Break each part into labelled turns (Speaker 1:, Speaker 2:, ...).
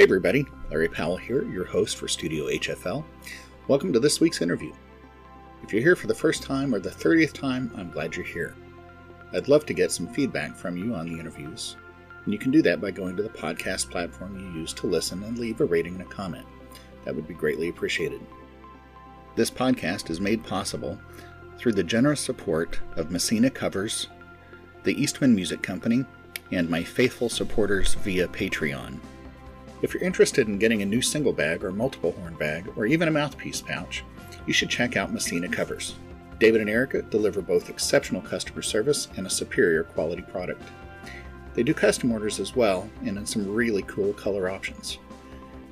Speaker 1: Hey everybody, Larry Powell here, your host for Studio HFL. Welcome to this week's interview. If you're here for the first time or the 30th time, I'm glad you're here. I'd love to get some feedback from you on the interviews, and you can do that by going to the podcast platform you use to listen and leave a rating and a comment. That would be greatly appreciated. This podcast is made possible through the generous support of Messina Covers, the Eastman Music Company, and my faithful supporters via Patreon. If you're interested in getting a new single bag or multiple horn bag, or even a mouthpiece pouch, you should check out Messina Covers. David and Erica deliver both exceptional customer service and a superior quality product. They do custom orders as well, and in some really cool color options.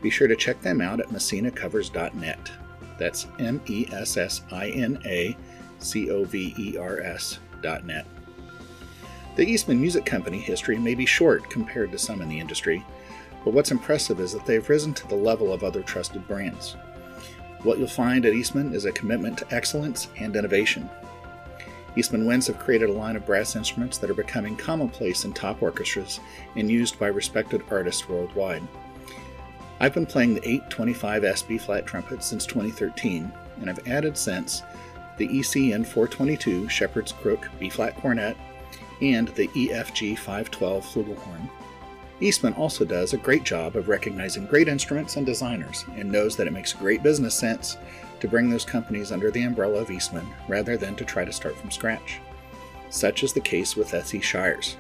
Speaker 1: Be sure to check them out at messinacovers.net. That's M E S S I N A C O V E R S.net. The Eastman Music Company history may be short compared to some in the industry, but what's impressive is that they've risen to the level of other trusted brands. What you'll find at Eastman is a commitment to excellence and innovation. Eastman Winds have created a line of brass instruments that are becoming commonplace in top orchestras and used by respected artists worldwide. I've been playing the 825S B flat trumpet since 2013, and I've added since the ECN 422 Shepherd's Crook B flat cornet and the EFG 512 flugelhorn. Eastman also does a great job of recognizing great instruments and designers and knows that it makes great business sense to bring those companies under the umbrella of Eastman rather than to try to start from scratch. Such is the case with SE Shires.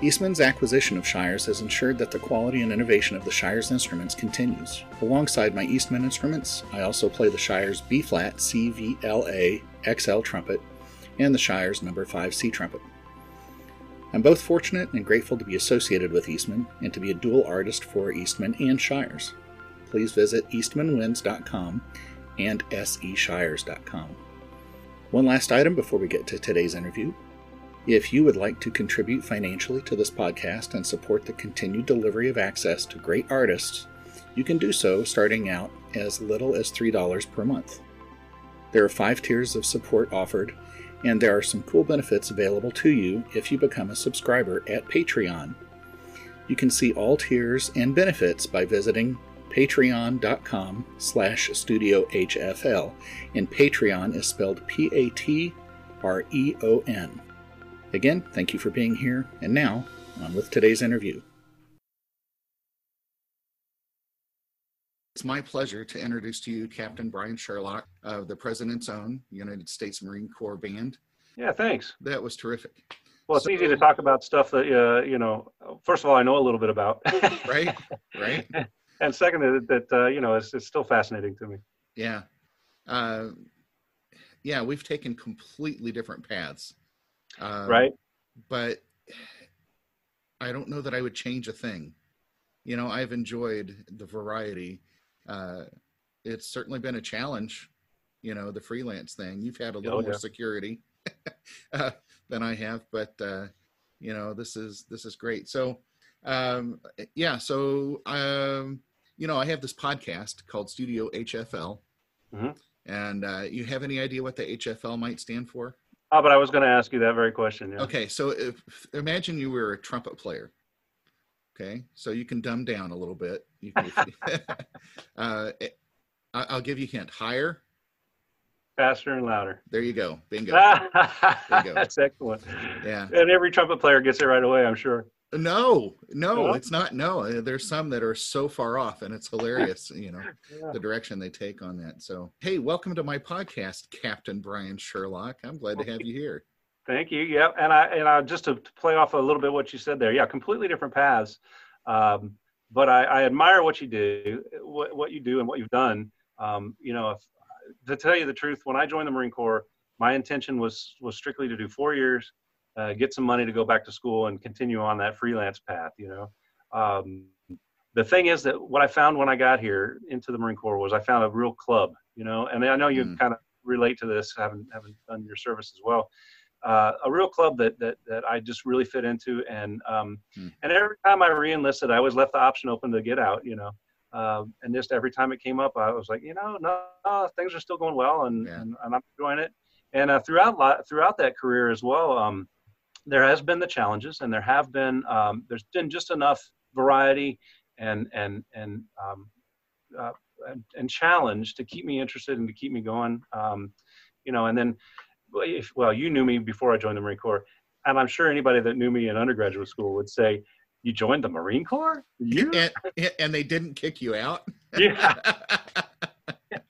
Speaker 1: Eastman's acquisition of Shires has ensured that the quality and innovation of the Shires instruments continues. Alongside my Eastman instruments, I also play the Shires B flat CVLA XL trumpet and the Shires number 5 C trumpet. I'm both fortunate and grateful to be associated with Eastman and to be a dual artist for Eastman and Shires. Please visit eastmanwinds.com and seshires.com. One last item before we get to today's interview. If you would like to contribute financially to this podcast and support the continued delivery of access to great artists, you can do so starting out as little as $3 per month. There are five tiers of support offered, and there are some cool benefits available to you if you become a subscriber at Patreon. You can see all tiers and benefits by visiting patreon.com slash studiohfl, and Patreon is spelled P-A-T-R-E-O-N. Again, thank you for being here, and now, on with today's interview. It's my pleasure to introduce to you Captain Bryan Sherlock of the President's Own United States Marine Corps Band.
Speaker 2: Yeah, thanks.
Speaker 1: That was terrific.
Speaker 2: Well, it's so, easy to talk about stuff that uh, you know. First of all, I know a little bit about.
Speaker 1: right. Right.
Speaker 2: And second, that, that uh, you know, it's, it's still fascinating to me.
Speaker 1: Yeah. Uh, yeah, we've taken completely different paths.
Speaker 2: Um, right.
Speaker 1: But I don't know that I would change a thing. You know, I've enjoyed the variety uh, it's certainly been a challenge. You know, the freelance thing. You've had a little oh, yeah. more security uh, than I have, but uh, you know, this is this is great. So, um, yeah. So, um, you know, I have this podcast called Studio HFL, mm-hmm. and uh, you have any idea what the HFL might stand for?
Speaker 2: Oh, but I was going to ask you that very question. Yeah.
Speaker 1: Okay, so if, imagine you were a trumpet player. Okay, so you can dumb down a little bit. Can, uh, eh, I'll give you a hint. Higher,
Speaker 2: faster, and louder.
Speaker 1: There you go. Bingo. there
Speaker 2: you go. That's excellent. Yeah. And every trumpet player gets it right away. I'm sure.
Speaker 1: No, no, no, it's not. No, uh, there's some that are so far off, and it's hilarious. you know, yeah. the direction they take on that. So, hey, welcome to my podcast, Captain Bryan Sherlock. I'm glad to have you here.
Speaker 2: Thank you. Yeah, and I and I just to play off a little bit what you said there. Yeah, completely different paths, um, but I, I, admire what you do, what, what you do, and what you've done. Um, you know, if, to tell you the truth, when I joined the Marine Corps, my intention was was strictly to do four years, uh, get some money to go back to school, and continue on that freelance path. You know, um, the thing is that what I found when I got here into the Marine Corps was I found a real club. You know, and I know you mm. kind of relate to this, having having done your service as well uh, a real club that, that that I just really fit into. And um, hmm. and every time I reenlisted, I always left the option open to get out. You know, uh, and just every time it came up, I was like, you know, no, no things are still going well, and yeah. and, and, I'm enjoying it. And uh, throughout throughout that career as well, um, there has been the challenges, and there have been um, there's been just enough variety and and and um, uh, and, and challenge to keep me interested and to keep me going. Um, you know, and then if well, you knew me before I joined the Marine Corps, and I'm sure anybody that knew me in undergraduate school would say, "You joined the Marine Corps? You?"
Speaker 1: And, and they didn't kick you out.
Speaker 2: Yeah.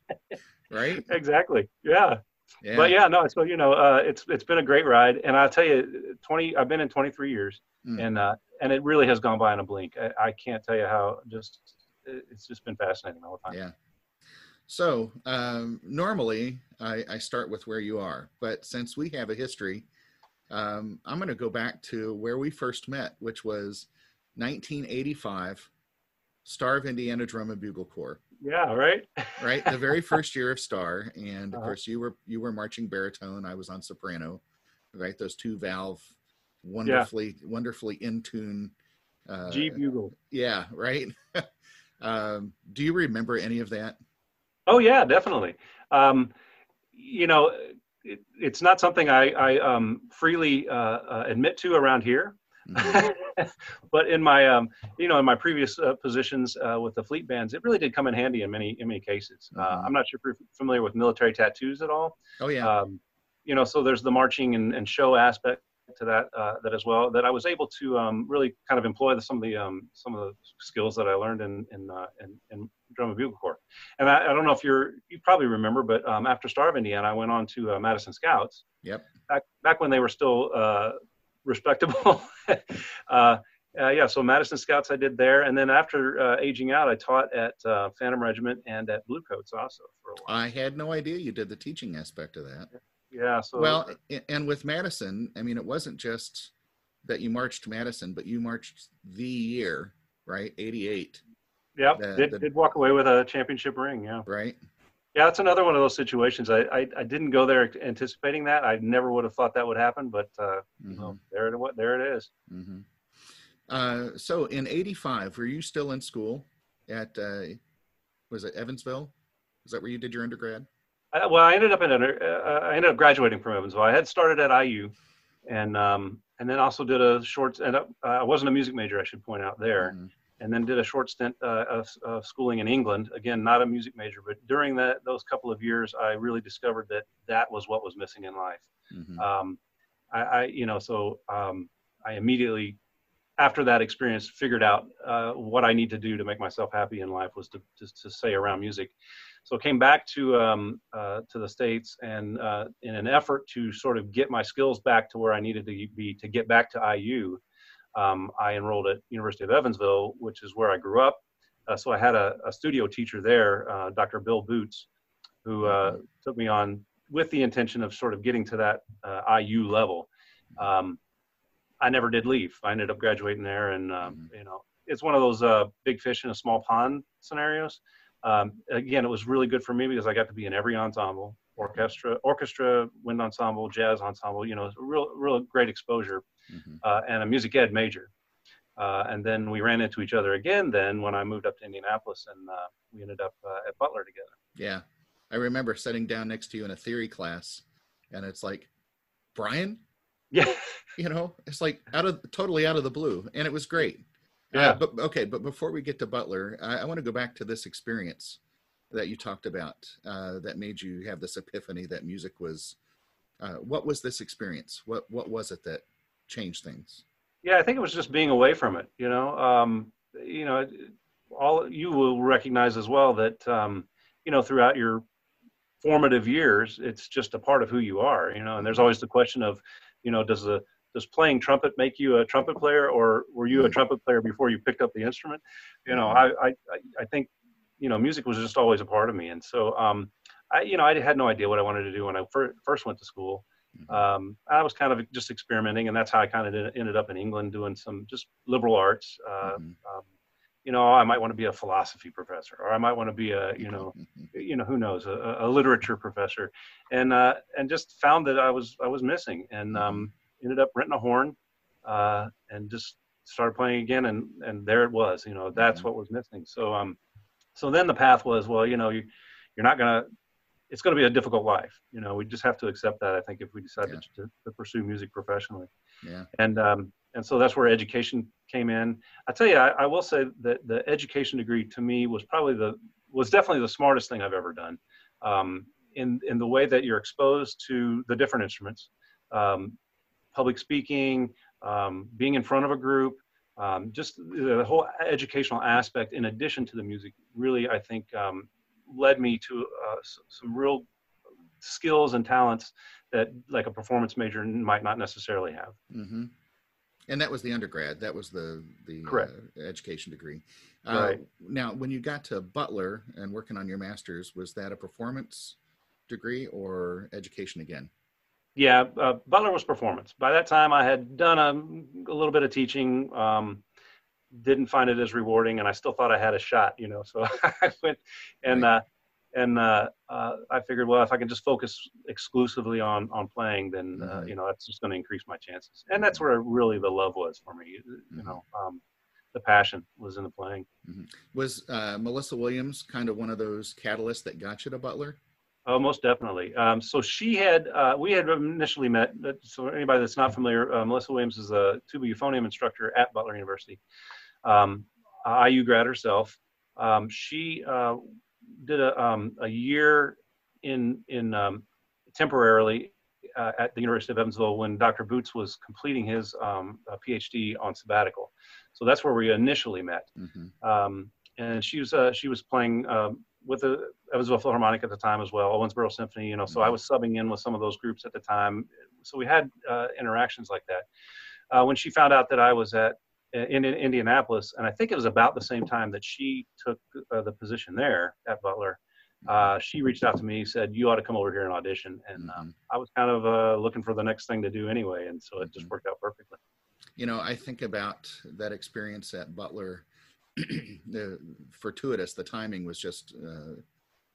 Speaker 1: right.
Speaker 2: Exactly. Yeah.
Speaker 1: Yeah.
Speaker 2: But yeah, no. So you know, uh, it's it's been a great ride, and I'll tell you, twenty. I've been in 23 years,
Speaker 1: Mm.
Speaker 2: and uh, and it really has gone by in a blink. I, I can't tell you how just it's just been fascinating all the time.
Speaker 1: Yeah. So um, normally I, I start with where you are, but since we have a history, um, I'm going to go back to where we first met, which was 1985, Star of Indiana Drum and Bugle Corps.
Speaker 2: Yeah. Right.
Speaker 1: Right, the very first year of Star, and of
Speaker 2: Uh-huh.
Speaker 1: course you were you were marching baritone. I was on soprano. Right, those two valve, wonderfully wonderfully in tune. Uh,
Speaker 2: G bugle.
Speaker 1: Yeah, right. um, do you remember any of that?
Speaker 2: Oh yeah, definitely. Um, you know, it, it's not something I, I um, freely uh, uh, admit to around here.
Speaker 1: Mhm.
Speaker 2: but in my um, you know in my previous uh, positions uh, with the fleet bands, it really did come in handy in many in many cases. Uh,
Speaker 1: Mhm.
Speaker 2: I'm not sure if you're familiar with military tattoos at all.
Speaker 1: Oh yeah.
Speaker 2: Um, you know, so there's the marching and, and show aspect to that uh, that as well. That I was able to um, really kind of employ the, some of the um, some of the skills that I learned in in, uh, in, in drum and bugle corps. And I, I don't know if you're you probably remember, but um, after Star of Indiana, I went on to uh, Madison Scouts.
Speaker 1: Yep.
Speaker 2: Back back when they were still uh, respectable. uh, uh, yeah, so Madison Scouts I did there, and then after uh, aging out, I taught at uh, Phantom Regiment and at Bluecoats also for a while.
Speaker 1: I had no idea you did the teaching aspect of that.
Speaker 2: Yeah, so
Speaker 1: Well, and with Madison, I mean, it wasn't just that you marched Madison, but you marched the year, right? 88,
Speaker 2: yeah,
Speaker 1: the-
Speaker 2: did,
Speaker 1: the-
Speaker 2: did walk away with a championship ring. Yeah,
Speaker 1: right?
Speaker 2: yeah, that's another one of those situations. I I, I didn't go there anticipating that. I never would have thought that would happen, but uh,
Speaker 1: Mhm,
Speaker 2: well, there it what there it is.
Speaker 1: mhm. Uh, so in 85, were you still in school at, uh, was it Evansville? Is that where you did your undergrad?
Speaker 2: I, well, I ended up in under, uh, I ended up graduating from Evansville. I had started at IU, and um, and then also did a short. And uh, I wasn't a music major, I should point out there.
Speaker 1: Mhm,
Speaker 2: And then did a short stint uh, of, of schooling in England. Again, not a music major, but during that those couple of years, I really discovered that that was what was missing in life.
Speaker 1: mhm.
Speaker 2: Um, I, I, you know, so um, I immediately after that experience figured out uh, what I need to do to make myself happy in life was to, to, to stay around music. So I came back to um, uh, to the states, and uh, in an effort to sort of get my skills back to where I needed to be to get back to IU, um, I enrolled at University of Evansville, which is where I grew up. Uh, so I had a, a studio teacher there, uh, Dr. Bill Boots, who uh, took me on with the intention of sort of getting to that uh, IU level. Um, I never did leave. I ended up graduating there, and um, you know, it's one of those uh, big fish in a small pond scenarios. Um, again, it was really good for me because I got to be in every ensemble, orchestra, orchestra, wind ensemble, jazz ensemble. You know, real, real great exposure,
Speaker 1: Mhm.
Speaker 2: uh, and a music ed major. Uh, and then we ran into each other again. Then when I moved up to Indianapolis, and uh, we ended up uh, at Butler together.
Speaker 1: Yeah. I remember sitting down next to you in a theory class, and it's like, Bryan,
Speaker 2: Yeah,
Speaker 1: you know, it's like out of totally out of the blue, and it was great.
Speaker 2: Yeah.
Speaker 1: Uh, but okay, but before we get to Butler, I, I want to go back to this experience that you talked about uh, that made you have this epiphany that music was. Uh, what was this experience? What what was it that changed things?
Speaker 2: yeah. I think it was just being away from it. You know, um, you know, all you will recognize as well that um, you know throughout your formative years, it's just a part of who you are. You know, and there's always the question of, you know, does the does playing trumpet make you a trumpet player, or were you a trumpet player before you picked up the instrument? You know, I I I- I think you know music was just always a part of me, and so um, I you know I had no idea what I wanted to do when I fir- first went to school.
Speaker 1: Mhm.
Speaker 2: Um, I was kind of just experimenting, and that's how I kind of ended up in England doing some just liberal arts. Uh,
Speaker 1: Mhm.
Speaker 2: um, you know, I might want to be a philosophy professor, or I might want to be a you know you know who knows a, a literature professor and uh and just found that i was i was missing and um ended up renting a horn uh and just started playing again and and there it was you know that's
Speaker 1: Mhm.
Speaker 2: what was missing so um so then the path was well you know you you're not gonna it's going to be a difficult life you know we just have to accept that i think if we decide
Speaker 1: Yeah.
Speaker 2: to, to pursue music professionally Yeah. And um, and so that's where education came in. I tell you, I, I, will say that the education degree to me was probably the was definitely the smartest thing I've ever done. Um, in in the way that you're exposed to the different instruments, um, public speaking, um, being in front of a group, um, just the whole educational aspect, in addition to the music, really I think um, led me to uh, some real skills and talents that like a performance major might not necessarily have.
Speaker 1: Mm-hmm. And that was the undergrad. That was the the
Speaker 2: Correct.
Speaker 1: Uh, education degree.
Speaker 2: Uh, right.
Speaker 1: Now, when you got to Butler and working on your master's, was that a performance degree or education again?
Speaker 2: Yeah, uh, Butler was performance. By that time, I had done a, a little bit of teaching. Um, didn't find it as rewarding, and I still thought I had a shot. You know, so I went and. Uh, and uh, uh, I figured, well, if I can just focus exclusively on on playing, then uh, you know that's just going to increase my chances. And that's where really the love was for me. You mm-hmm. know, um, the passion was in the playing.
Speaker 1: Mm-hmm. Was uh, Melissa Williams kind of one of those catalysts that got you to Butler?
Speaker 2: Oh, most definitely. Um, so she had, uh, we had initially met. So anybody that's not familiar, uh, Melissa Williams is a tuba euphonium instructor at Butler University. Um, IU grad herself. Um, she did a, um, a year in in um, temporarily uh, at the University of Evansville when Dr. Boots was completing his um, PhD on sabbatical. So that's where we initially met. Mm-hmm. Um, and she was uh, she was playing um, with the Evansville Philharmonic at the time as well, Owensboro Symphony. You know, so I mm-hmm. was subbing in with some of those groups at the time. So we had uh, interactions like that. Uh, when she found out that I was at in, in, Indianapolis, and I think it was about the same time that she took uh, the position there at Butler. Uh, she reached out to me, said, "You ought to come over here and audition." And um, I was kind of uh, looking for the next thing to do anyway, and so it just mm-hmm. worked out perfectly.
Speaker 1: You know, I think about that experience at Butler. the fortuitous, the timing was just uh,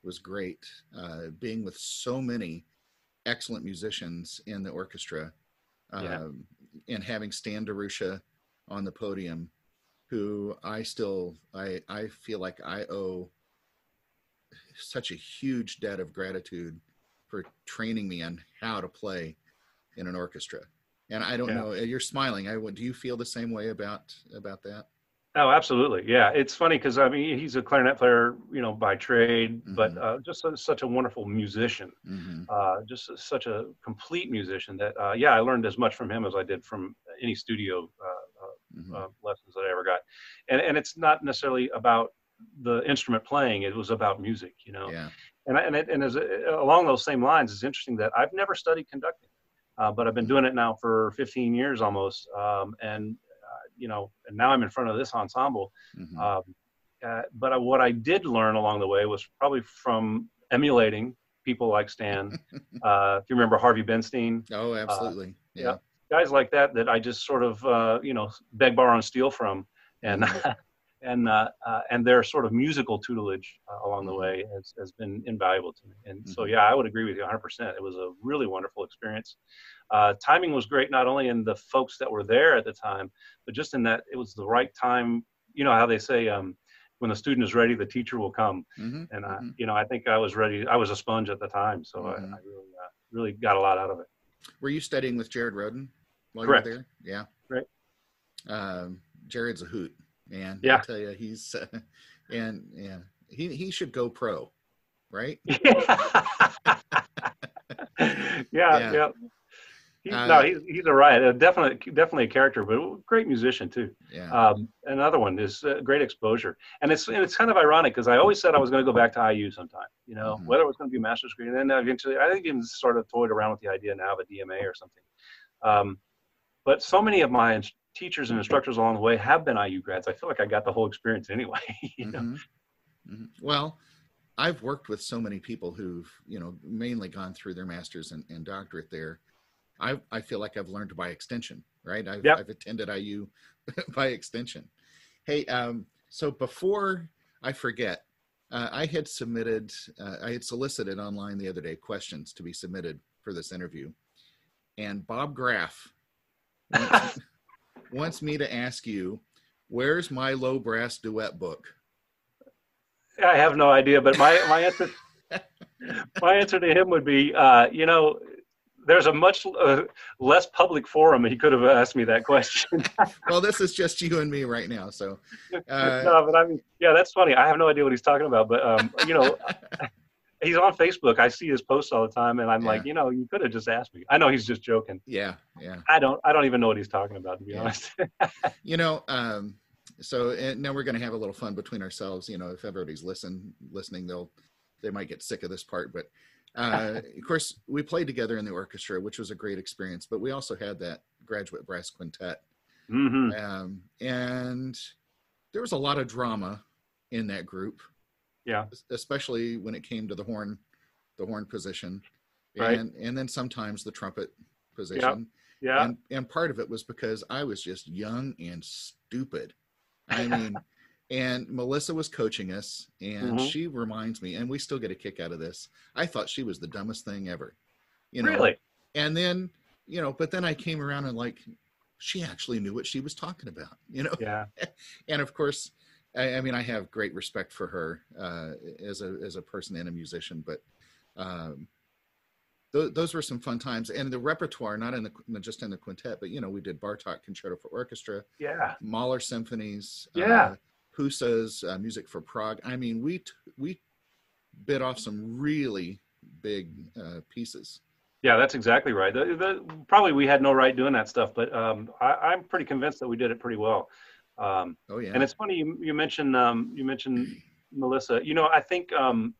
Speaker 1: was great. Uh, being with so many excellent musicians in the orchestra,
Speaker 2: yeah. Um,
Speaker 1: and having Stan DeRusha on the podium who I still I I feel like I owe such a huge debt of gratitude for training me on how to play in an orchestra. And I don't yeah. know, you're smiling. I do you feel the same way about about that?
Speaker 2: Oh, absolutely. Yeah, it's funny because I mean he's a clarinet player, you know, by trade, mm-hmm. but uh, just a, such a wonderful musician, mm-hmm. uh, just such a complete musician that uh, yeah, I learned as much from him as I did from any studio uh, mm-hmm. uh, lessons that I ever got. And and it's not necessarily about the instrument playing; it was about music, you know.
Speaker 1: Yeah.
Speaker 2: And and it, and as a, along those same lines, it's interesting that I've never studied conducting, uh, but I've been doing it now for 15 years almost, um, and uh, you know, and now I'm in front of this ensemble. Mm-hmm. Um, uh, but what I did learn along the way was probably from emulating people like Stan. uh, if you remember Harvey Benstein.
Speaker 1: Oh, absolutely. Uh,
Speaker 2: yeah. yeah guys like that that I just sort of uh, you know beg, borrow, and steal from, and mm-hmm. and uh, uh, and their sort of musical tutelage uh, along the mm-hmm. way has, has been invaluable to me. And so mm-hmm. yeah, I would agree with you 100. percent It was a really wonderful experience. Uh, timing was great, not only in the folks that were there at the time, but just in that it was the right time. You know how they say. Um, when the student is ready, the teacher will come. Mm-hmm. And I, mm-hmm. you know, I think I was ready. I was a sponge at the time, so I, I really, uh, really got a lot out of it.
Speaker 1: Were you studying with Jared Roden while
Speaker 2: Correct.
Speaker 1: you were there? Yeah.
Speaker 2: Right.
Speaker 1: Um, Jared's a hoot, man.
Speaker 2: Yeah.
Speaker 1: I tell you, he's uh, and yeah, he he should go pro, right?
Speaker 2: Yeah. yeah, yeah. He's, uh, no, he's he's a riot. Definitely, definitely a character, but a great musician too.
Speaker 1: Yeah.
Speaker 2: Um, another one is uh, great exposure, and it's and it's kind of ironic because I always said I was going to go back to IU sometime. You know, mm-hmm. whether it was going to be a master's degree, and then eventually, I think even sort of toyed around with the idea now of a DMA or something. Um, but so many of my teachers and instructors along the way have been IU grads. I feel like I got the whole experience anyway. you know?
Speaker 1: Mm-hmm. Mm-hmm. Well, I've worked with so many people who've, you know, mainly gone through their master's and, and doctorate there. I, I feel like I've learned by extension, right? I've,
Speaker 2: yep.
Speaker 1: I've attended IU by extension. Hey, um, so before I forget, uh, I had submitted, uh, I had solicited online the other day questions to be submitted for this interview and Bob Graff wants, me to ask you, where's my low brass duet book?
Speaker 2: I have no idea, but my my answer my answer to him would be, uh, you know, there's a much uh, less public forum. He could have asked me that question.
Speaker 1: well, this is just you and me right now. So,
Speaker 2: uh, no, but I mean, yeah, that's funny. I have no idea what he's talking about, but um, you know, he's on Facebook. I see his posts all the time, and I'm yeah. like, you know, you could have just asked me. I know he's just joking.
Speaker 1: Yeah, yeah.
Speaker 2: I don't. I don't even know what he's talking about, to be yeah. honest.
Speaker 1: you know, um, so and now we're going to have a little fun between ourselves. You know, if everybody's listen listening, they'll they might get sick of this part, but uh, of course, we played together in the orchestra, which was a great experience. But we also had that graduate brass quintet,
Speaker 2: mm-hmm.
Speaker 1: um, and there was a lot of drama in that group.
Speaker 2: Yeah,
Speaker 1: especially when it came to the horn, the horn position,
Speaker 2: right.
Speaker 1: and and then sometimes the trumpet position.
Speaker 2: Yeah.
Speaker 1: And and part of it was because I was just young and stupid. I mean, and Melissa was coaching us, and mm-hmm. she reminds me, and we still get a kick out of this. I thought she was the dumbest thing ever. You know?
Speaker 2: Really?
Speaker 1: And then, you know, but then I came around and like, she actually knew what she was talking about. You know?
Speaker 2: Yeah.
Speaker 1: and of course, I, I, mean, I have great respect for her uh, as a as a person and a musician, but. Um, those were some fun times and the repertoire not in the just in the quintet but you know we did bartok concerto for orchestra
Speaker 2: yeah
Speaker 1: mahler symphonies
Speaker 2: yeah uh,
Speaker 1: Husa's uh, music for Prague. I mean, we t- we bit off some really big uh, pieces.
Speaker 2: Yeah, that's exactly right. The, the, probably we had no right doing that stuff, but um, I, am pretty convinced that we did it pretty well. Um,
Speaker 1: oh yeah.
Speaker 2: And it's funny you, you mentioned um, you mentioned Melissa. You know, I think um,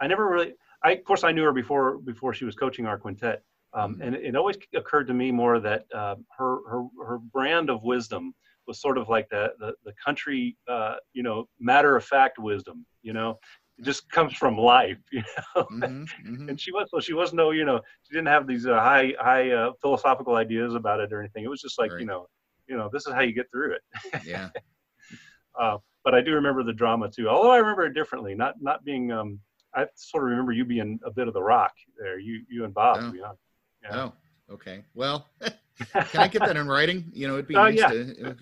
Speaker 2: I never really. I of course I knew her before before she was coaching our quintet, um, mm-hmm. and it, always occurred to me more that uh, her her her brand of wisdom was sort of like the the, the country, uh, you know, matter of fact wisdom. You know, it just comes from life. You know, mm-hmm, mm-hmm. and she was so she was no, you know, she didn't have these uh, high high uh, philosophical ideas about it or anything. It was just like right. you know, you know, this is how you get through it.
Speaker 1: yeah.
Speaker 2: Uh, but I do remember the drama too, although I remember it differently. Not not being um, I sort of remember you being a bit of the rock there. You you and Bob,
Speaker 1: oh. Yeah. Oh, okay. Well, can I get that in writing? You know, it'd be oh, nice
Speaker 2: yeah.
Speaker 1: to.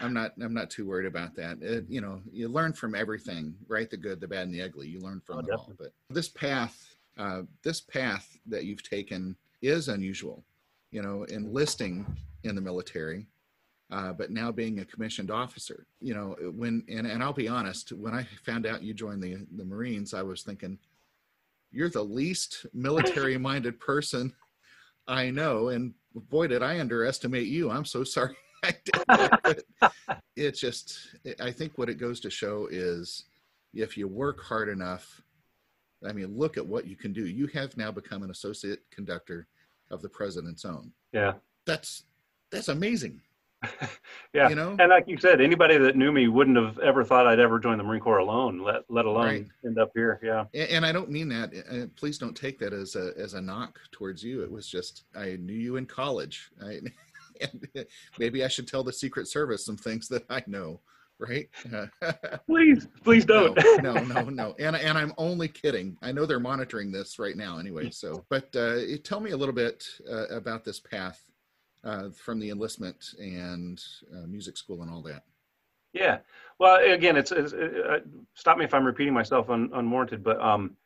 Speaker 1: I'm not. I'm not too worried about that. It, you know, you learn from everything, right? The good, the bad, and the ugly. You learn from oh, it definitely. all. But this path, uh, this path that you've taken is unusual. You know, enlisting in the military, uh, but now being a commissioned officer. You know, when and, and I'll be honest, when I found out you joined the the Marines, I was thinking, you're the least military-minded person I know, and boy, did I underestimate you. I'm so sorry. I did that. it's just, I think what it goes to show is if you work hard enough, I mean, look at what you can do. You have now become an associate conductor of the president's own.
Speaker 2: Yeah.
Speaker 1: That's, that's amazing.
Speaker 2: yeah. You know, and like you said, anybody that knew me wouldn't have ever thought I'd ever join the Marine Corps alone, let let alone right. end up here. Yeah.
Speaker 1: And, and, I don't mean that. Uh, please don't take that as a as a knock towards you. It was just I knew you in college. I, and maybe I should tell the Secret Service some things that I know. Right?
Speaker 2: please, please don't.
Speaker 1: No, no, no, no. And and I'm only kidding. I know they're monitoring this right now, anyway. So, but uh, tell me a little bit uh, about this path uh, from the enlistment and uh, music school and all that?
Speaker 2: Yeah, well, again, it's, it's uh, stop me if I'm repeating myself un, unwarranted, but um,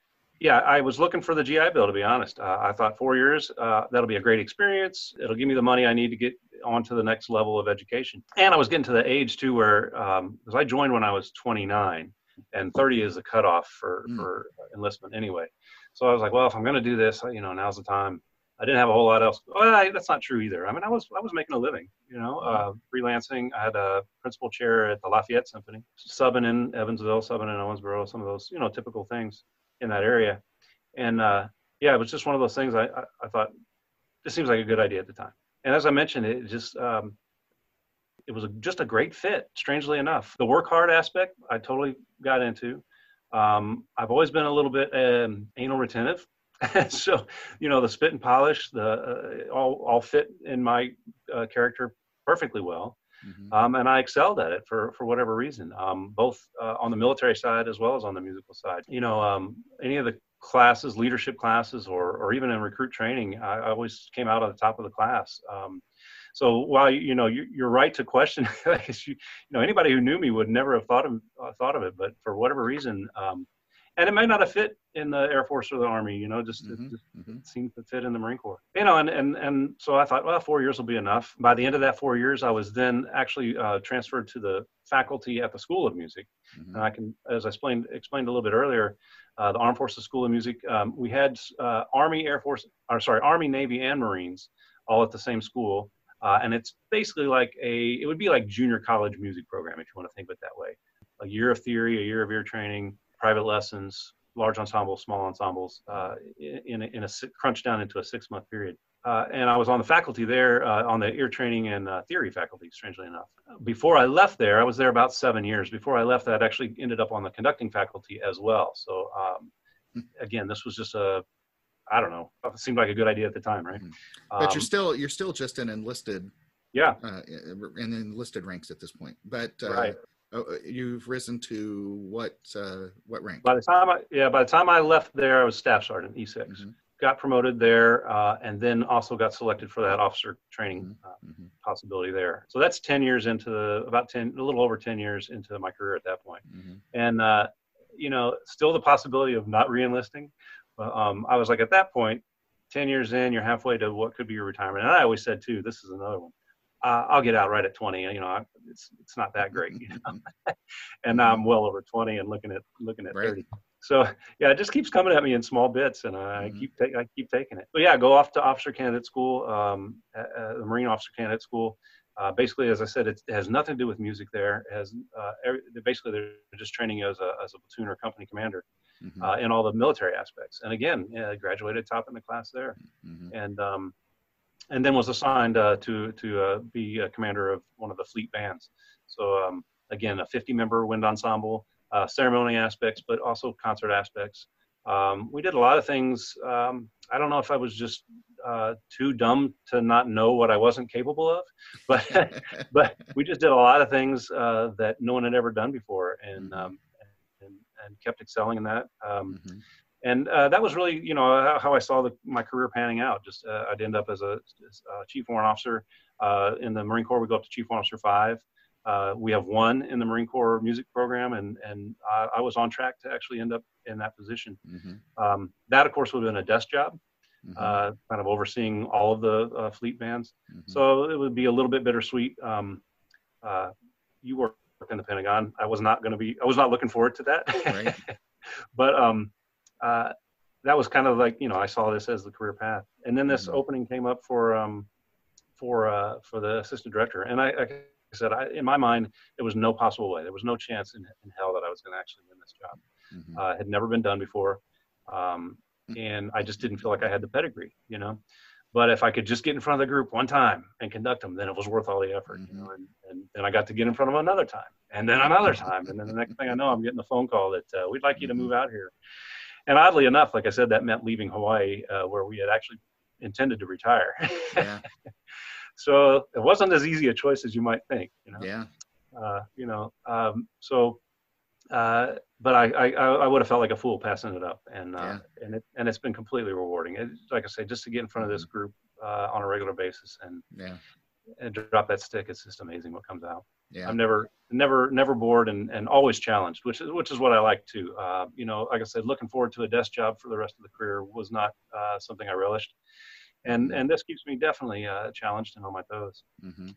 Speaker 2: yeah, I was looking for the GI Bill to be honest. Uh, I thought four years uh, that'll be a great experience. It'll give me the money I need to get on to the next level of education. And I was getting to the age too where because um, I joined when I was 29, and 30 is the cutoff for mm. for enlistment anyway. So I was like, well, if I'm going to do this, you know, now's the time. I didn't have a whole lot else. Well, I, that's not true either. I mean, I was I was making a living, you know, uh, freelancing. I had a principal chair at the Lafayette Symphony, subbing in Evansville, subbing in Owensboro, some of those, you know, typical things in that area. And uh, yeah, it was just one of those things. I, I, I thought this seems like a good idea at the time. And as I mentioned, it just um, it was a, just a great fit. Strangely enough, the work hard aspect I totally got into. Um, I've always been a little bit um, anal retentive so you know the spit and polish the uh, all all fit in my uh, character perfectly well. Mm-hmm. um, and i excelled at it for for whatever reason um, both uh, on the military side as well as on the musical side. You know um, any of the classes leadership classes or or even in recruit training i, I always came out at the top of the class. Um, so while you know you, are right to question you, you know anybody who knew me would never have thought of uh, thought of it but for whatever reason um, and it might not have fit in the Air Force or the Army. You know, just mm-hmm. it just mm-hmm. seemed to fit in the Marine Corps. You know, and and and so I thought, well, four years will be enough. By the end of that four years, I was then actually uh, transferred to the faculty at the School of Music. Mm-hmm. And I can, as I explained explained a little bit earlier, uh, the Armed Forces School of Music. Um, we had uh, Army, Air Force, or sorry, Army, Navy, and Marines all at the same school. Uh, and it's basically like a, it would be like junior college music program if you want to think of it that way. A year of theory, a year of ear training, private lessons, large ensembles, small ensembles, uh, in, a, in a crunch down into a six month period. Uh, and I was on the faculty there uh, on the ear training and uh, theory faculty, strangely enough. Before I left there, I was there about seven years. Before I left, I'd actually ended up on the conducting faculty as well. So um, hmm. again, this was just a, I don't know, it seemed like a good idea at the time, right?
Speaker 1: Mm-hmm. But um, you're still you're still just an enlisted,
Speaker 2: yeah,
Speaker 1: uh, in enlisted ranks at this point. But uh,
Speaker 2: right.
Speaker 1: Oh, uh, you've risen to what uh, what rank?
Speaker 2: By the time I yeah, by the time I left there, I was staff sergeant E6. Mm-hmm. Got promoted there, uh, and then also got selected for that officer training mm-hmm. Uh, mm-hmm. possibility there. So that's ten years into the, about ten, a little over ten years into my career at that point. Mm-hmm. and uh, you know, still the possibility of not reenlisting. But um, I was like, at that point, ten years in, you're halfway to what could be your retirement. And I always said too, this is another one uh, I'll get out right at 20. You know, it's it's not that great, you know. and now I'm well over 20 and looking at looking at right. 30. So yeah, it just keeps coming at me in small bits, and I mm-hmm. keep take, I keep taking it. But yeah, go off to officer candidate school, um, uh, the Marine officer candidate school. Uh, basically, as I said, it has nothing to do with music. There it has uh, every, basically they're just training you as a as a platoon or company commander. Mm-hmm. Uh, in all the military aspects, and again, yeah, graduated top in the class there, mm-hmm. and um, and then was assigned uh, to to uh, be a commander of one of the fleet bands. So um, again, a 50 member wind ensemble, uh, ceremony aspects, but also concert aspects. Um, we did a lot of things. Um, I don't know if I was just uh, too dumb to not know what I wasn't capable of, but but we just did a lot of things uh, that no one had ever done before, and mm-hmm. um, and, and, kept excelling in that. Um, mm-hmm and uh, that was really you know how I saw the, my career panning out. Just uh, I'd end up as a, as chief warrant officer uh, in the Marine Corps. We go up to chief warrant officer five. Uh, we have one in the Marine Corps music program, and and I, I was on track to actually end up in that position. Mm-hmm. Um, that of course would have been a desk job. Mm-hmm. Uh, kind of overseeing all of the uh, fleet bands, mm-hmm. so it would be a little bit bittersweet. Um, you work in the Pentagon. I was not going to be. I was not looking forward to that. Right. but um, uh, that was kind of like you know I saw this as the career path, and then this mm-hmm. opening came up for um, for uh, for the assistant director, and I, I said, I, in my mind, there was no possible way, there was no chance in, in hell that I was going to actually win this job. Mm-hmm. Uh, had never been done before, um, mm-hmm. and I just didn't feel like I had the pedigree, you know. But if I could just get in front of the group one time and conduct them, then it was worth all the effort, mm-hmm. you know. And, and then I got to get in front of them another time, and then another time, and then the next thing I know, I'm getting a phone call that uh, we'd like you to mm-hmm. move out here and oddly enough, like I said, that meant leaving Hawaii, uh, where we had actually intended to retire. Yeah. so it wasn't as easy a choice as you might think. You know.
Speaker 1: Yeah.
Speaker 2: Uh, you know. Um, so, uh, but I, I, I would have felt like a fool passing it up, and uh, yeah. and it and it's been completely rewarding. It, like I say, just to get in front of this mm-hmm. group uh, on a regular basis and
Speaker 1: yeah.
Speaker 2: and drop that stick, it's just amazing what comes out
Speaker 1: yeah.
Speaker 2: I'm never, never, never bored and, and always challenged, which is, which is what I like too. Uh, you know, like I said, looking forward to a desk job for the rest of the career was not uh, something I relished. And, mm-hmm. and this keeps me definitely uh, challenged and on my toes.
Speaker 1: Mm-hmm.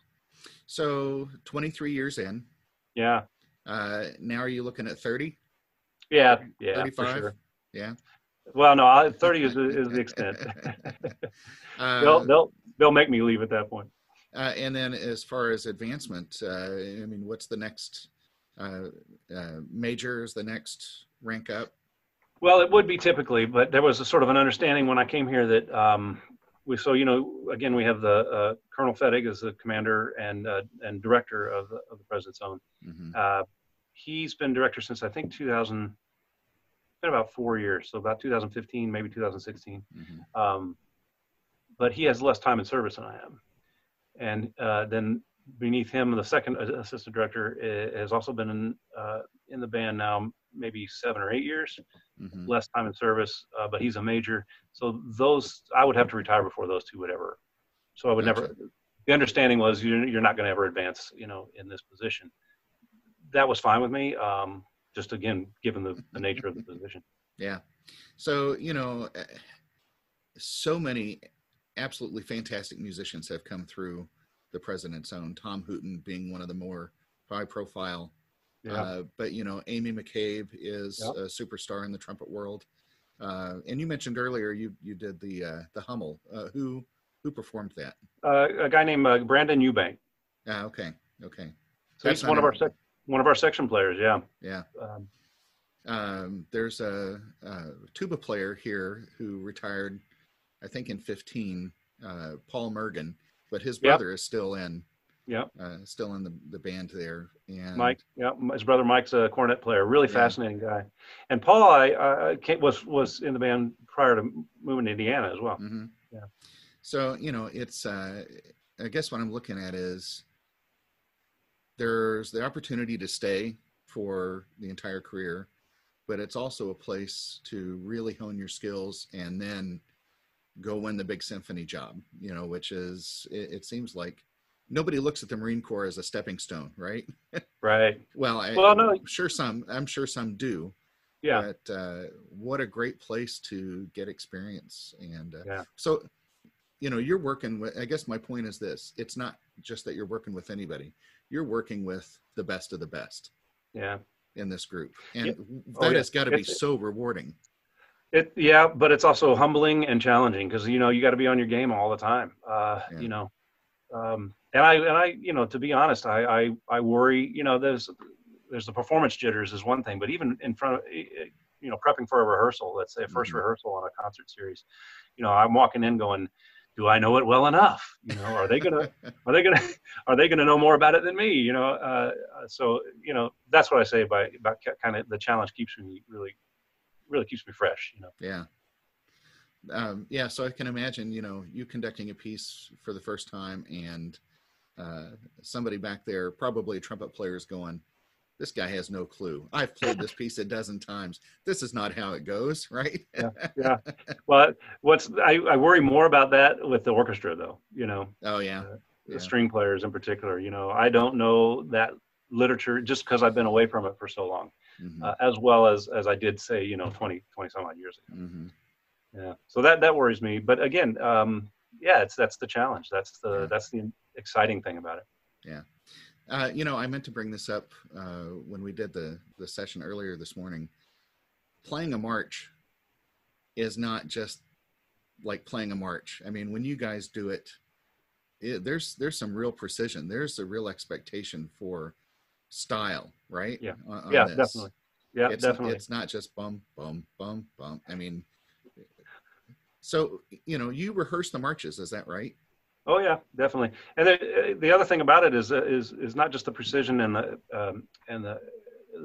Speaker 1: So 23 years in.
Speaker 2: Yeah.
Speaker 1: Uh, now are you looking at 30?
Speaker 2: Yeah. Yeah. 35? Sure.
Speaker 1: Yeah.
Speaker 2: Well, no, 30 is, is the extent. Uh, they'll, they'll, they'll make me leave at that point.
Speaker 1: Uh, and then as far as advancement, uh, I mean, what's the next uh, uh, major? Is the next rank up?
Speaker 2: Well, it would be typically, but there was a sort of an understanding when I came here that um, we. So you know, again, we have the uh, Colonel Fettig as the commander and uh, and director of the, of the President's Own. Mm-hmm. he's been director since I think 2000. Been about four years, so about 2015, maybe 2016. Mm-hmm. Um, but he has less time in service than I am and uh, then beneath him, the second assistant director has also been in uh, in the band now maybe seven or eight years, mm-hmm. less time in service, uh, but he's a major. So those I would have to retire before those two would ever. So I would gotcha. never. The understanding was you're, you're not going to ever advance, you know, in this position. That was fine with me. Um, just again, given the, the nature of the position.
Speaker 1: Yeah. So, you know, eh, so many absolutely fantastic musicians have come through the President's Own, Tom Hooten being one of the more high profile. Yeah. Uh, but, you know, Amy McCabe is yep. a superstar in the trumpet world. Uh, and you mentioned earlier you you did the uh, the Hummel. Uh, who who performed that?
Speaker 2: Uh, a guy named uh, Brandon Eubank.
Speaker 1: Ah, okay, okay.
Speaker 2: So That's he's one of our sec- one of our section players. Yeah.
Speaker 1: Yeah. Um, um, there's a, a, tuba player here who retired, I think in 15, uh, Paul Mergen, but his brother yep. is still in.
Speaker 2: Yeah.
Speaker 1: Uh, still in the, the band there. And
Speaker 2: Mike, yeah, his brother Mike's a cornet player, really yeah. fascinating guy. And Paul, I came, was was in the band prior to moving to Indiana as well.
Speaker 1: Mm-hmm. Yeah. So you know, it's uh, I guess what I'm looking at is there's the opportunity to stay for the entire career but it's also a place to really hone your skills and then go win the big symphony job you know which is it, it seems like nobody looks at the marine corps as a stepping stone right?
Speaker 2: Right.
Speaker 1: Well I, well no. i'm sure some i'm sure some do.
Speaker 2: Yeah.
Speaker 1: But uh, what a great place to get experience. And uh,
Speaker 2: yeah.
Speaker 1: so you know you're working with i guess my point is this it's not just that you're working with anybody. You're working with the best of the best
Speaker 2: yeah.
Speaker 1: in this group, and that oh, yeah. has got to be so rewarding.
Speaker 2: It yeah, but it's also humbling and challenging because you know you got to be on your game all the time. Uh, yeah. You know, um, and I and I you know to be honest, I, I I worry. You know, there's there's the performance jitters is one thing, but even in front of you know prepping for a rehearsal, let's say a 1st mm-hmm. rehearsal on a concert series, you know, I'm walking in going do I know it well enough? You know, are they gonna are they gonna are they gonna know more about it than me? You know, uh, uh so you know that's what I say by about kind of the challenge keeps me really really keeps me fresh. You know.
Speaker 1: Yeah. Um, yeah, so I can imagine, you know, you conducting a piece for the first time and uh, somebody back there, probably a trumpet player, is going, this guy has no clue. I've played this piece a dozen times. This is not how it goes, right?
Speaker 2: yeah, yeah. Well, what's I, I worry more about that with the orchestra, though. You know.
Speaker 1: Oh yeah.
Speaker 2: Uh,
Speaker 1: the
Speaker 2: yeah. string players in particular. You know, I don't know that literature just because I've been away from it for so long, mm-hmm. uh, as well as as I did say, you know, 20, 20 some odd years ago. Mm-hmm. Yeah. So that that worries me. But again, um, yeah, it's that's the challenge. That's the yeah. that's the exciting thing about it.
Speaker 1: Yeah. Uh, you know, I meant to bring this up uh, when we did the the session earlier this morning. Playing a march is not just like playing a march. I mean, when you guys do it, it there's there's some real precision. There's a real expectation for style, right?
Speaker 2: Yeah, on, on yeah, this. definitely. Yeah,
Speaker 1: it's,
Speaker 2: definitely.
Speaker 1: It's not just bum bum bum bum. I mean, so you know, you rehearse the marches, is that right?
Speaker 2: Oh yeah, definitely. And the, the other thing about it is uh, is is not just the precision and the um, and the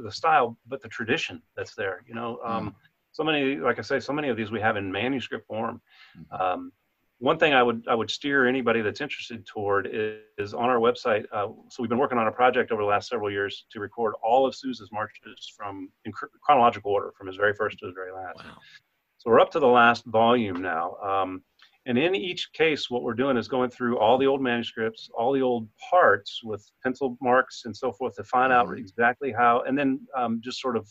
Speaker 2: the style, but the tradition that's there. You know, um, mm. so many, like I say, so many of these we have in manuscript form. Mm. Um, one thing I would I would steer anybody that's interested toward is, is on our website. Uh, so we've been working on a project over the last several years to record all of Sousa's marches from in chronological order, from his very first to his very last.
Speaker 1: Wow.
Speaker 2: So we're up to the last volume now. Um, and in each case, what we're doing is going through all the old manuscripts, all the old parts with pencil marks and so forth to find out mm-hmm. exactly how, and then um, just sort of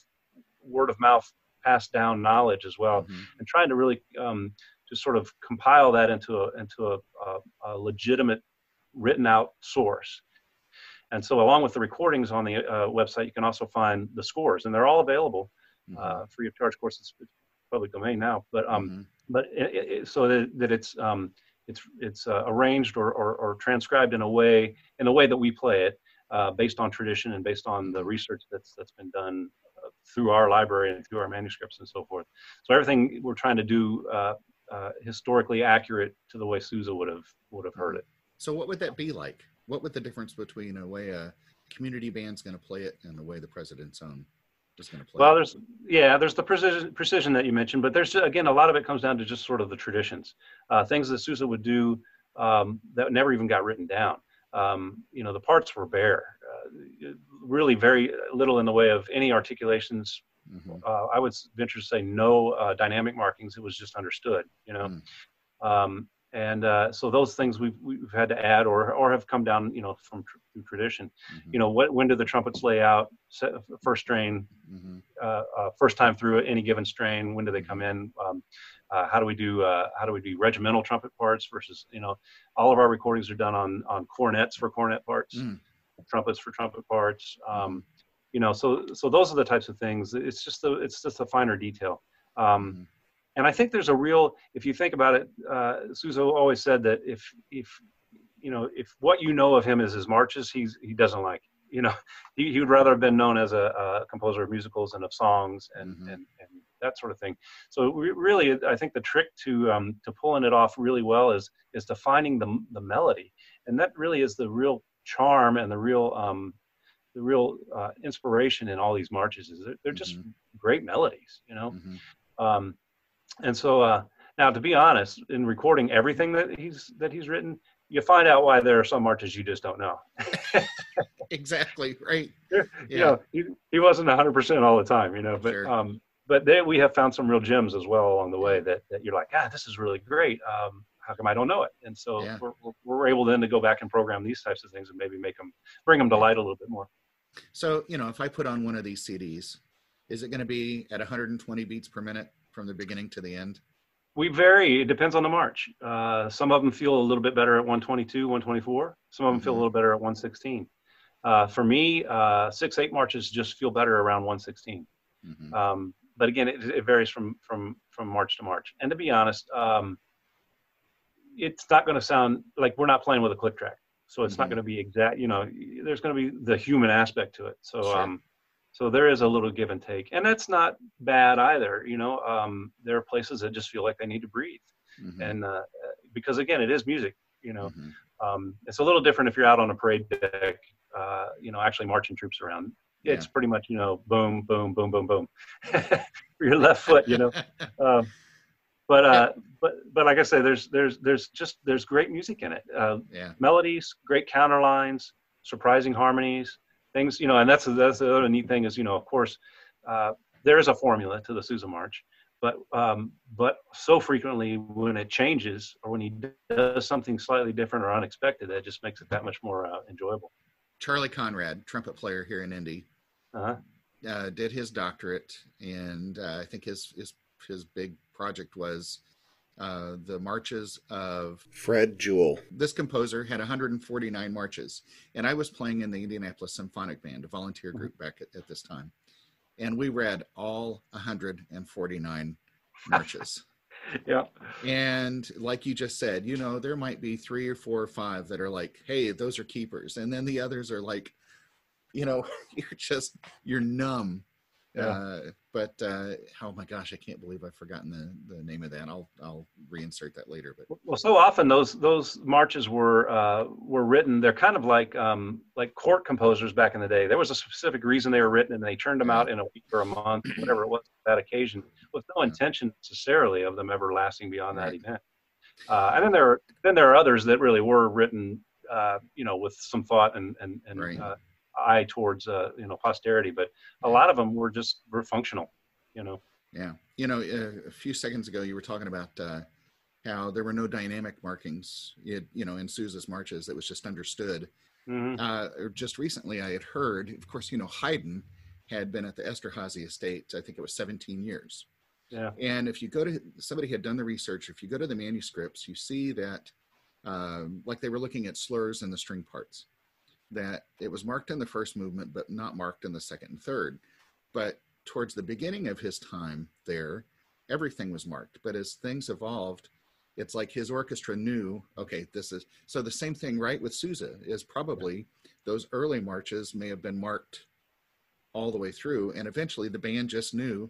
Speaker 2: word of mouth passed down knowledge as well, mm-hmm. and trying to really um, just sort of compile that into a into a, a, a, legitimate written out source. And so, along with the recordings on the uh, website, you can also find the scores, and they're all available mm-hmm. uh, free of charge. Of course, it's public domain now, but um, mm-hmm but it, it, so that, that it's um, it's it's uh, arranged or, or, or, transcribed in a way in a way that we play it uh, based on tradition and based on the research that's that's been done uh, through our library and through our manuscripts and so forth. So everything we're trying to do uh, historically accurate to the way Sousa would have would have heard it.
Speaker 1: So what would that be like? What would the difference between a way a community band's going to play it and the way the president's own just going to play? It?
Speaker 2: Well, there's yeah, there's the precision precision that you mentioned, but there's again a lot of it comes down to just sort of the traditions, uh, things that Sousa would do um, that never even got written down. Um, you know, the parts were bare, uh, really very little in the way of any articulations. Mm-hmm. Uh, I would venture to say no uh, dynamic markings. It was just understood. You know. Mm. Um, and uh, so those things we've we've had to add or or have come down you know from tr- through tradition.
Speaker 1: Mhm.
Speaker 2: You know, what, when do the trumpets lay out? First strain,
Speaker 1: Mhm.
Speaker 2: uh, uh, first time through any given strain. When do they come in? Um, uh, how do we do uh, how do we do regimental trumpet parts versus you know all of our recordings are done on on cornets for cornet parts,
Speaker 1: Mm.
Speaker 2: trumpets for trumpet parts. Um, you know, so so those are the types of things. It's just the it's just a finer detail. Um,
Speaker 1: Mhm.
Speaker 2: and I think there's a real, if you think about it, uh, Sousa always said that if, if, you know, if what you know of him is his marches, he's, he doesn't like, you know, he, he would rather have been known as a, a composer of musicals and of songs and,
Speaker 1: Mhm.
Speaker 2: and, and that sort of thing. So we really, I think the trick to, um, to pulling it off really well is, is defining the, the melody. And that really is the real charm and the real, um, the real uh, inspiration in all these marches is they're, they're just
Speaker 1: Mhm.
Speaker 2: great melodies, you know?
Speaker 1: Mhm.
Speaker 2: Um, and so uh, now, to be honest, in recording everything that he's that he's written, you find out why there are some marches you just don't know.
Speaker 1: Exactly. Right.
Speaker 2: You
Speaker 1: Yeah.
Speaker 2: know, he, he wasn't 100 percent all the time, you know, but
Speaker 1: Sure.
Speaker 2: um, but we have found some real gems as well along the way that, that you're like, ah, this is really great. Um, how come I don't know it? And so
Speaker 1: Yeah.
Speaker 2: we're, we're able then to go back and program these types of things and maybe make them bring them to light a little bit more.
Speaker 1: So, you know, if I put on one of these CDs, is it going to be at 120 beats per minute from the beginning to the end?
Speaker 2: We vary. It depends on the march. Uh, some of them feel a little bit better at 122, 124. Some of them feel a
Speaker 1: Mhm.
Speaker 2: little better at 116. Uh, for me, uh, six eight marches just feel better around 116.
Speaker 1: Mhm.
Speaker 2: Um, but again, it, it varies from from from march to march. And to be honest, um, it's not going to sound like we're not playing with a click track, so it's not
Speaker 1: Mhm.
Speaker 2: going to be exact. You know, there's going to be the human aspect to it. So
Speaker 1: Sure.
Speaker 2: um, so there is a little give and take, and that's not bad either. You know, um, there are places that just feel like they need to breathe
Speaker 1: Mhm.
Speaker 2: and uh, because again it is music you know
Speaker 1: Mhm.
Speaker 2: um, it's a little different if you're out on a parade deck uh, you know actually marching troops around it's pretty much you know boom boom boom boom boom for your left foot you know um, but uh, but but like i say there's there's there's just there's great music in it uh,
Speaker 1: yeah.
Speaker 2: melodies great counter lines surprising harmonies things you know and that's that's the other neat thing is you know of course uh, there is a formula to the Sousa March but um, but so frequently when it changes or when he does something slightly different or unexpected that just makes it that much more uh, enjoyable
Speaker 1: Charlie Conrad, trumpet player here in Indy,
Speaker 2: uh-huh.
Speaker 1: uh, did his doctorate, and uh, I think his his his big project was uh, the marches of
Speaker 3: Fred Jewell.
Speaker 1: this composer had 149 marches, and I was playing in the Indianapolis Symphonic Band, a volunteer group back at, at this time, and we read all 149 marches.
Speaker 2: yeah
Speaker 1: And like you just said, you know, there might be three or four or five that are like, hey, those are keepers. And then the others are like, you know, you're just, you're numb.
Speaker 2: Yeah.
Speaker 1: Uh, but uh, oh my gosh, I can't believe I've forgotten the, the name of that. I'll I'll reinsert that later. But
Speaker 2: well so often those those marches were uh, were written they're kind of like um, like court composers back in the day there was a specific reason they were written and they turned them out in a week or a month whatever it was that occasion with no
Speaker 1: Yeah.
Speaker 2: intention necessarily of them ever lasting beyond that
Speaker 1: Right.
Speaker 2: event uh, and then there are then there are others that really were written uh, you know with some thought and and, and
Speaker 1: Right.
Speaker 2: uh, eye towards uh, you know posterity but a lot of them were just were functional you know
Speaker 1: yeah, you know, uh, a few seconds ago you were talking about uh, how there were no dynamic markings. It, you know, in Sousa's marches, it was just understood.
Speaker 2: hmm
Speaker 1: uh, or just recently I had heard, of course, you know, Haydn had been at the Esterhazy estate, I think it was 17 years.
Speaker 2: yeah
Speaker 1: And if you go to, somebody had done the research, if you go to the manuscripts, you see that, um, like they were looking at slurs in the string parts, that it was marked in the first movement, but not marked in the second and third. But towards the beginning of his time there, everything was marked. But as things evolved, it's like his orchestra knew, okay, this is so the same thing, right? With Sousa is probably those early marches may have been marked all the way through, and eventually the band just knew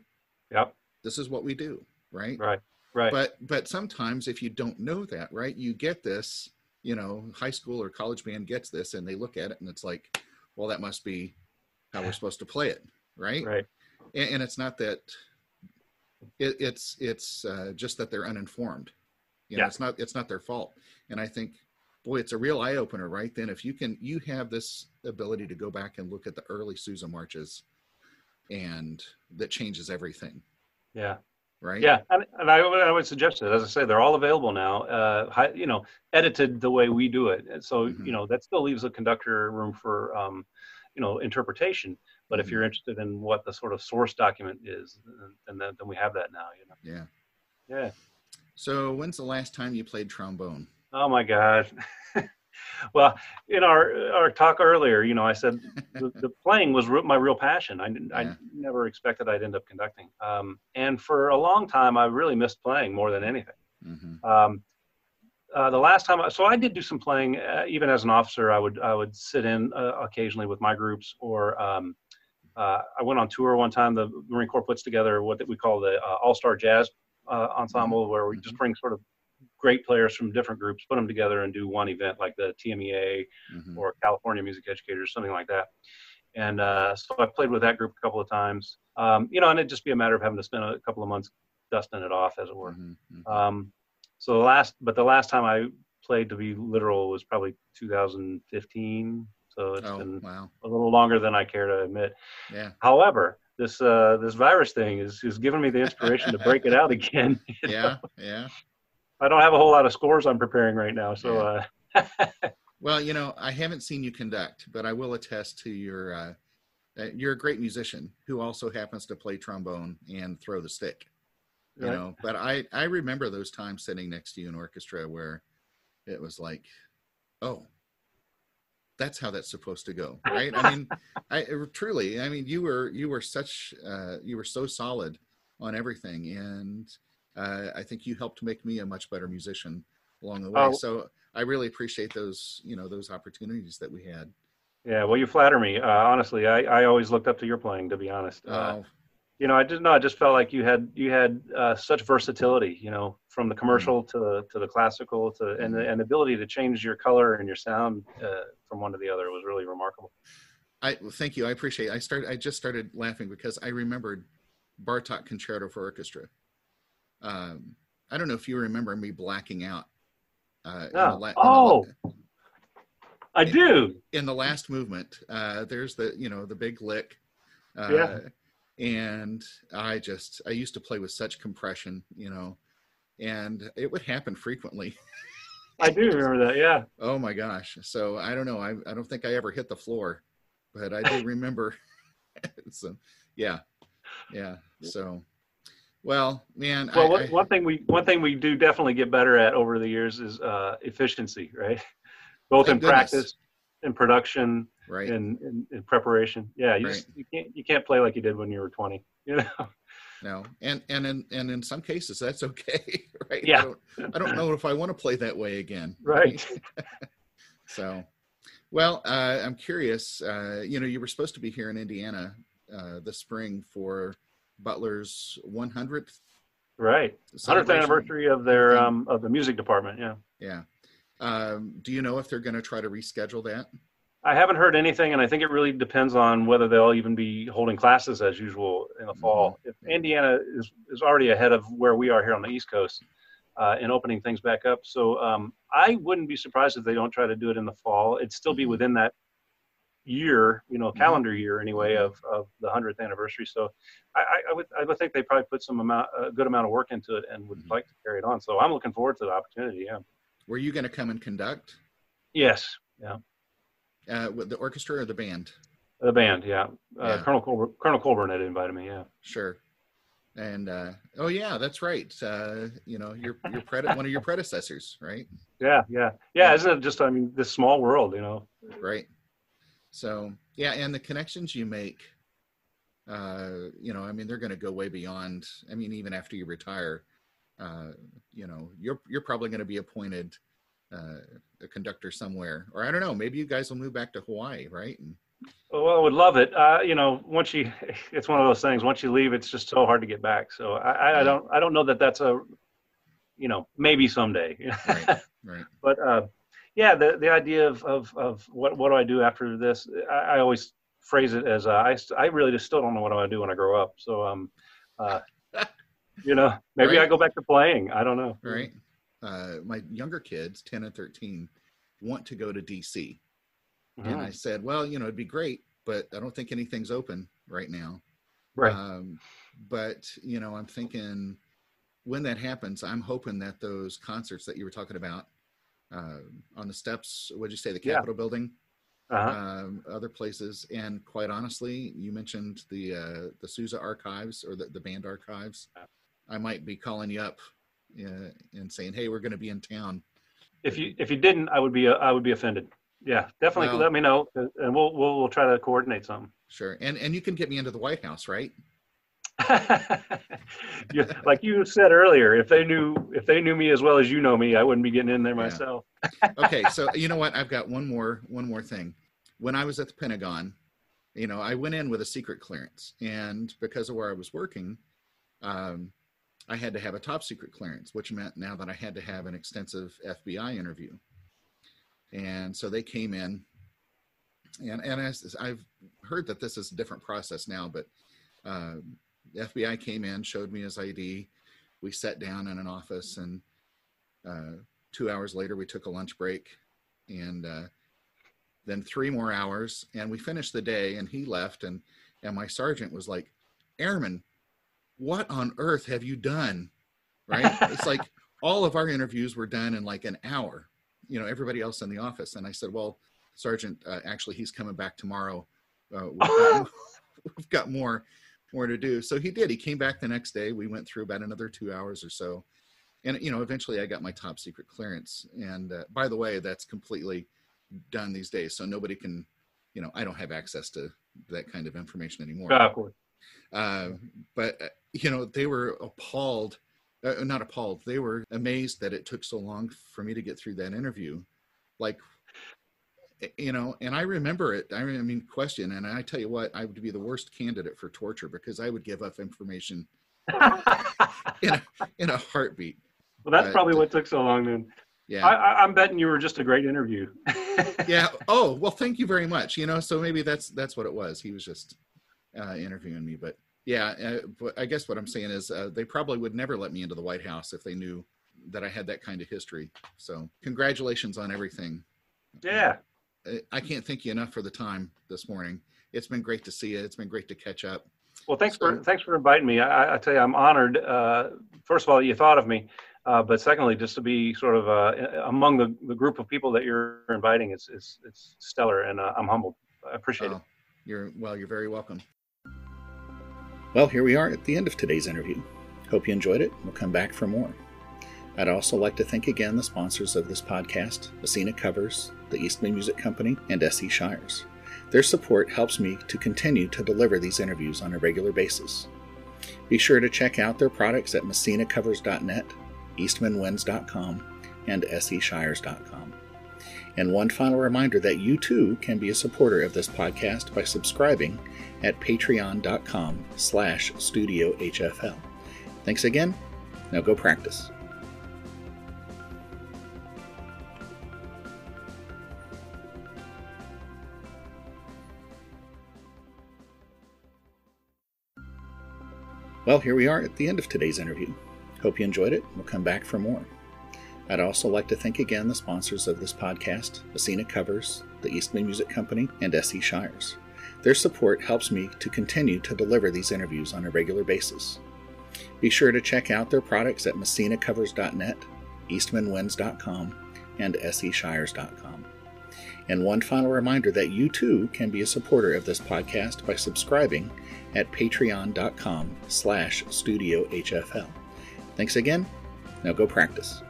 Speaker 2: yep
Speaker 1: this is what we do, right?
Speaker 2: right right
Speaker 1: But but sometimes if you don't know that, right, you get this, you know, high school or college band gets this, and they look at it and it's like, well, that must be how we're supposed to play it, right?
Speaker 2: right.
Speaker 1: And, and it's not that it, it's it's uh, just that they're uninformed. You know
Speaker 2: Yeah.
Speaker 1: it's not it's not their fault. And i think boy it's a real eye-opener right? Then if you can you have this ability to go back and look at the early sousa marches and that changes everything.
Speaker 2: Yeah,
Speaker 1: right?
Speaker 2: Yeah, and, and I, would- I would suggest it. As I say, they're all available now. Uh, you know, edited the way we do it. And so
Speaker 1: Mhm.
Speaker 2: you know that still leaves a conductor room for um, you know interpretation. But if
Speaker 1: Mhm.
Speaker 2: you're interested in what the sort of source document is, then then, then we have that now. You know.
Speaker 1: Yeah.
Speaker 2: Yeah.
Speaker 1: So when's the last time you played trombone?
Speaker 2: Oh my God. well, in our our talk earlier, you know, I said the, the playing was re- my real passion. I didn't,
Speaker 1: Yeah.
Speaker 2: I never expected I'd end up conducting. Um, and for a long time, I really missed playing more than anything.
Speaker 1: hmm
Speaker 2: Um, uh, the last time, I, so I did do some playing. Uh, even as an officer, I would I would sit in uh, occasionally with my groups, or um, uh, I went on tour one time. The Marine Corps puts together what we call the uh, All Star Jazz uh, Ensemble, where we just bring sort of great players from different groups, put them together, and do one event like the TMEA
Speaker 1: hmm
Speaker 2: or California Music Educators, something like that. And uh, so I played with that group a couple of times. Um, you know, and it'd just be a matter of having to spend a couple of months dusting it off, as it were.
Speaker 1: hmm
Speaker 2: Um, so the last, but the last time I played to be literal was probably 2015. So it's
Speaker 1: Oh,
Speaker 2: been
Speaker 1: wow.
Speaker 2: a little longer than I care to admit.
Speaker 1: Yeah.
Speaker 2: However, this uh, this virus thing is is giving me the inspiration to break it out again. Yeah, know?
Speaker 1: Yeah. Yeah.
Speaker 2: I don't have a whole lot of scores I'm preparing right now, so uh,
Speaker 1: Well, you know, I haven't seen you conduct, but I will attest to your. Uh, uh, you're a great musician who also happens to play trombone and throw the stick. You know, but I I remember those times sitting next to you in orchestra where it was like, oh, that's how that's supposed to go, right? I mean, I truly, I mean, you were you were such uh, you were so solid on everything, and uh, I think you helped make me a much better musician along the way.
Speaker 2: Oh.
Speaker 1: So I really appreciate those you know those opportunities that we had.
Speaker 2: yeah. Well, you flatter me. Uh, honestly, I, I always looked up to your playing. To be honest, uh,
Speaker 1: Oh,
Speaker 2: you know, I just no, I just felt like you had you had uh, such versatility. You know, from the commercial to the to the classical to and the and the ability to change your color and your sound uh, from one to the other was really remarkable.
Speaker 1: I well, thank you. I appreciate. It. I started. I just started laughing because I remembered Bartok Concerto for Orchestra. Um, I don't know if you remember me blacking out. Uh, in la-
Speaker 2: Oh.
Speaker 1: la-
Speaker 2: I do.
Speaker 1: in the last movement, uh, there's the you know the big lick. Uh,
Speaker 2: Yeah.
Speaker 1: And I just I used to play with such compression, you know, and it would happen frequently.
Speaker 2: I do remember that. Yeah.
Speaker 1: Oh my gosh! So I don't know. I I don't think I ever hit the floor, but I do remember. so yeah, yeah. So well, man.
Speaker 2: Well,
Speaker 1: I,
Speaker 2: one,
Speaker 1: I-
Speaker 2: one thing we one thing we do definitely get better at over the years is uh, efficiency, right? Both in
Speaker 1: goodness.
Speaker 2: practice, in production,
Speaker 1: right.
Speaker 2: in, in in preparation. Yeah, you
Speaker 1: Right.
Speaker 2: just you can't you can't play like you did when you were twenty. You know.
Speaker 1: No, and and in and in some cases that's okay, right?
Speaker 2: Yeah.
Speaker 1: I don't, I don't know if I want to play that way again.
Speaker 2: Right.
Speaker 1: So, well, uh, I'm curious. Uh, you know, you were supposed to be here in Indiana uh, this spring for Butler's 100th
Speaker 2: Right. Hundredth anniversary of their um of the music department. Yeah.
Speaker 1: Yeah. Um, do you know if they're going to try to reschedule that?
Speaker 2: I haven't heard anything, and I think it really depends on whether they'll even be holding classes as usual in the fall. If Indiana is, is already ahead of where we are here on the East Coast uh, in opening things back up, so um, I wouldn't be surprised if they don't try to do it in the fall. It'd still be
Speaker 1: Mhm.
Speaker 2: within that year, you know,
Speaker 1: Mhm.
Speaker 2: calendar year anyway
Speaker 1: Mhm.
Speaker 2: of, of the hundredth anniversary. So I, I, would I would think they probably put some amount a good amount of work into it and would
Speaker 1: Mhm.
Speaker 2: like to carry it on. So I'm looking forward to the opportunity. Yeah.
Speaker 1: Were you going to come and conduct
Speaker 2: Yes. Yeah.
Speaker 1: uh, with the orchestra or the band?
Speaker 2: The band. Yeah. Uh,
Speaker 1: Yeah.
Speaker 2: Colonel Colburn, Colonel Colburn had invited me. Yeah.
Speaker 1: Sure. And uh, oh yeah, that's right. Uh, you know, your your prede- one of your predecessors, right?
Speaker 2: Yeah, yeah, yeah. Isn't it just? I mean, this small world, you know.
Speaker 1: Right. So yeah, and the connections you make, uh, you know, I mean, they're going to go way beyond. I mean, even after you retire, uh, you know, you're you're probably going to be appointed uh, a conductor somewhere, or I don't know. Maybe you guys will move back to Hawaii, right? And,
Speaker 2: Well, I would love it. Uh, you know, once you, it's one of those things. Once you leave, it's just so hard to get back. So I, I, don't, I don't know that that's a, you know, maybe someday.
Speaker 1: right, right,
Speaker 2: but uh, yeah, the the idea of of of what what do I do after this? I, I always phrase it as uh, I I really just still don't know what I'm gonna do when I grow up. So um, uh, you know, maybe
Speaker 1: Right.
Speaker 2: I go back to playing. I don't know.
Speaker 1: right. Uh, my younger kids, ten and thirteen, want to go to DC. And
Speaker 2: Mhm.
Speaker 1: I said, well, you know, it'd be great, but I don't think anything's open right now.
Speaker 2: Right.
Speaker 1: Um, but you know, I'm thinking, when that happens, I'm hoping that those concerts that you were talking about uh, on the steps, what'd you say, the
Speaker 2: Yeah.
Speaker 1: Capitol building,
Speaker 2: Uh-huh.
Speaker 1: um, other places, and quite honestly, you mentioned the uh, the Sousa archives or the, the band archives. I might be calling you up uh, and saying, "Hey, we're going to be in town."
Speaker 2: If you if you didn't, I would be uh, I would be offended. Yeah, definitely.
Speaker 1: Well-
Speaker 2: let me know, and we'll we'll we'll try to coordinate something.
Speaker 1: Sure, and and you can get me into the White House, right?
Speaker 2: Like you said earlier, if they knew if they knew me as well as you know me, I wouldn't be getting in there
Speaker 1: Yeah.
Speaker 2: myself.
Speaker 1: okay so you know what i've got one more one more thing when i was at the pentagon you know i went in with a secret clearance and because of where i was working um, i had to have a top secret clearance which meant now that i had to have an extensive fbi interview and so they came in and and as i've heard that this is a different process now but uh, the fbi came in showed me his id we sat down in an office and uh, two hours later we took a lunch break and uh, then three more hours and we finished the day and he left and and my sergeant was like airman what on earth have you done? Right? It's like all of our interviews were done in like an hour you know everybody else in the office. And i said well sergeant uh, actually he's coming back tomorrow uh, we've, got, we've got more more to do. So he did. He came back the next day. We went through about another two hours or so. And you know eventually i got my top secret clearance. And uh, by the way that's completely done these days. So nobody can you know i don't have access to that kind of information anymore.
Speaker 2: Ah, of course.
Speaker 1: uh, but uh, you know they were appalled uh, not appalled. They were amazed that it took so long for me to get through that interview. Like you know and i remember it i mean question and i tell you what i would be the worst candidate for torture because i would give up information in a, in a heartbeat
Speaker 2: well, that's
Speaker 1: But-
Speaker 2: probably what took so long. Then
Speaker 1: yeah
Speaker 2: I, I, I'm betting you were just a great interview.
Speaker 1: yeah oh well thank you very much you know so maybe that's that's what it was he was just uh, interviewing me but yeah uh, but i guess what i'm saying is uh, they probably would never let me into the white house if they knew that i had that kind of history so congratulations on everything
Speaker 2: Yeah.
Speaker 1: I- i can't thank you enough for the time this morning it's been great to see you it's been great to catch up
Speaker 2: Well, thanks for thanks for inviting me. I, I tell you, I'm honored. Uh, first of all, that you thought of me, uh, but secondly, just to be sort of uh, among the, the group of people that you're inviting, it's it's, it's stellar, and uh, I'm humbled. I appreciate it.
Speaker 1: Oh, you're well you're very welcome
Speaker 3: Well, here we are at the end of today's interview. Hope you enjoyed it. We'll come back for more. I'd also like to thank again the sponsors of this podcast Messina Covers, the Eastman Music Company, and SE Shires. Their support helps me to continue to deliver these interviews on a regular basis. Be sure to check out their products at messinacovers.net, eastmanwinds.com, and seshires.com. And one final reminder that you too can be a supporter of this podcast by subscribing at patreon.com slash studiohfl. Thanks again. Now go practice. Well, here we are at the end of today's interview. Hope you enjoyed it. We'll come back for more. I'd also like to thank again the sponsors of this podcast Messina Covers, the Eastman Music Company, and SE Shires. Their support helps me to continue to deliver these interviews on a regular basis. Be sure to check out their products at messinacovers.net, eastmanwinds.com, and seshires.com. And one final reminder that you too can be a supporter of this podcast by subscribing at patreon.com slash studiohfl. Thanks again. Now go practice.